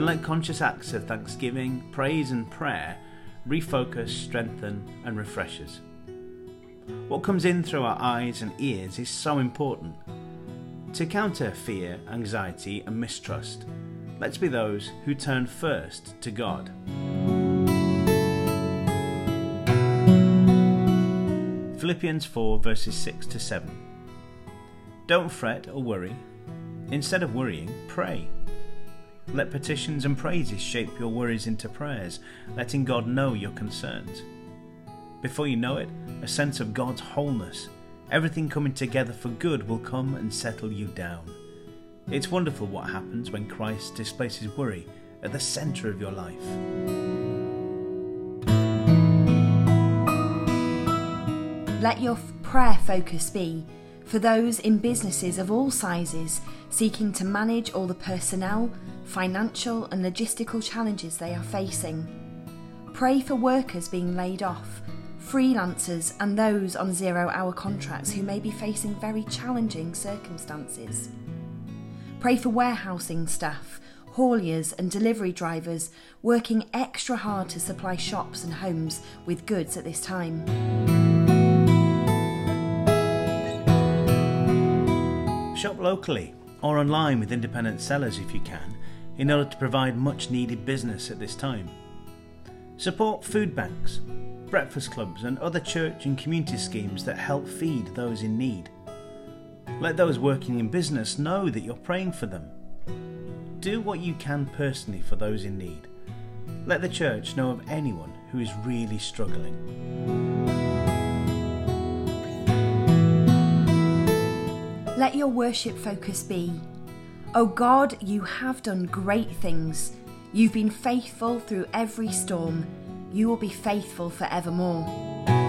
and let conscious acts of thanksgiving, praise, and prayer refocus, strengthen, and refresh us. What comes in through our eyes and ears is so important. To counter fear, anxiety, and mistrust, let's be those who turn first to God. Philippians 4 verses 6 to 7. Don't fret or worry. Instead of worrying, pray. Let petitions and praises shape your worries into prayers, letting God know your concerns. Before you know it, a sense of God's wholeness, everything coming together for good, will come and settle you down. It's wonderful what happens when Christ displaces worry at the centre of your life. Let your prayer focus be for those in businesses of all sizes seeking to manage all the personnel, financial, and logistical challenges they are facing. Pray for workers being laid off, freelancers, and those on zero hour contracts who may be facing very challenging circumstances. Pray for warehousing staff, hauliers, and delivery drivers working extra hard to supply shops and homes with goods at this time. Shop locally or online with independent sellers if you can, in order to provide much needed business at this time. Support food banks, breakfast clubs, and other church and community schemes that help feed those in need. Let those working in business know that you're praying for them. Do what you can personally for those in need. Let the church know of anyone who is really struggling. Let your worship focus be O God, you have done great things. You've been faithful through every storm. You will be faithful forevermore.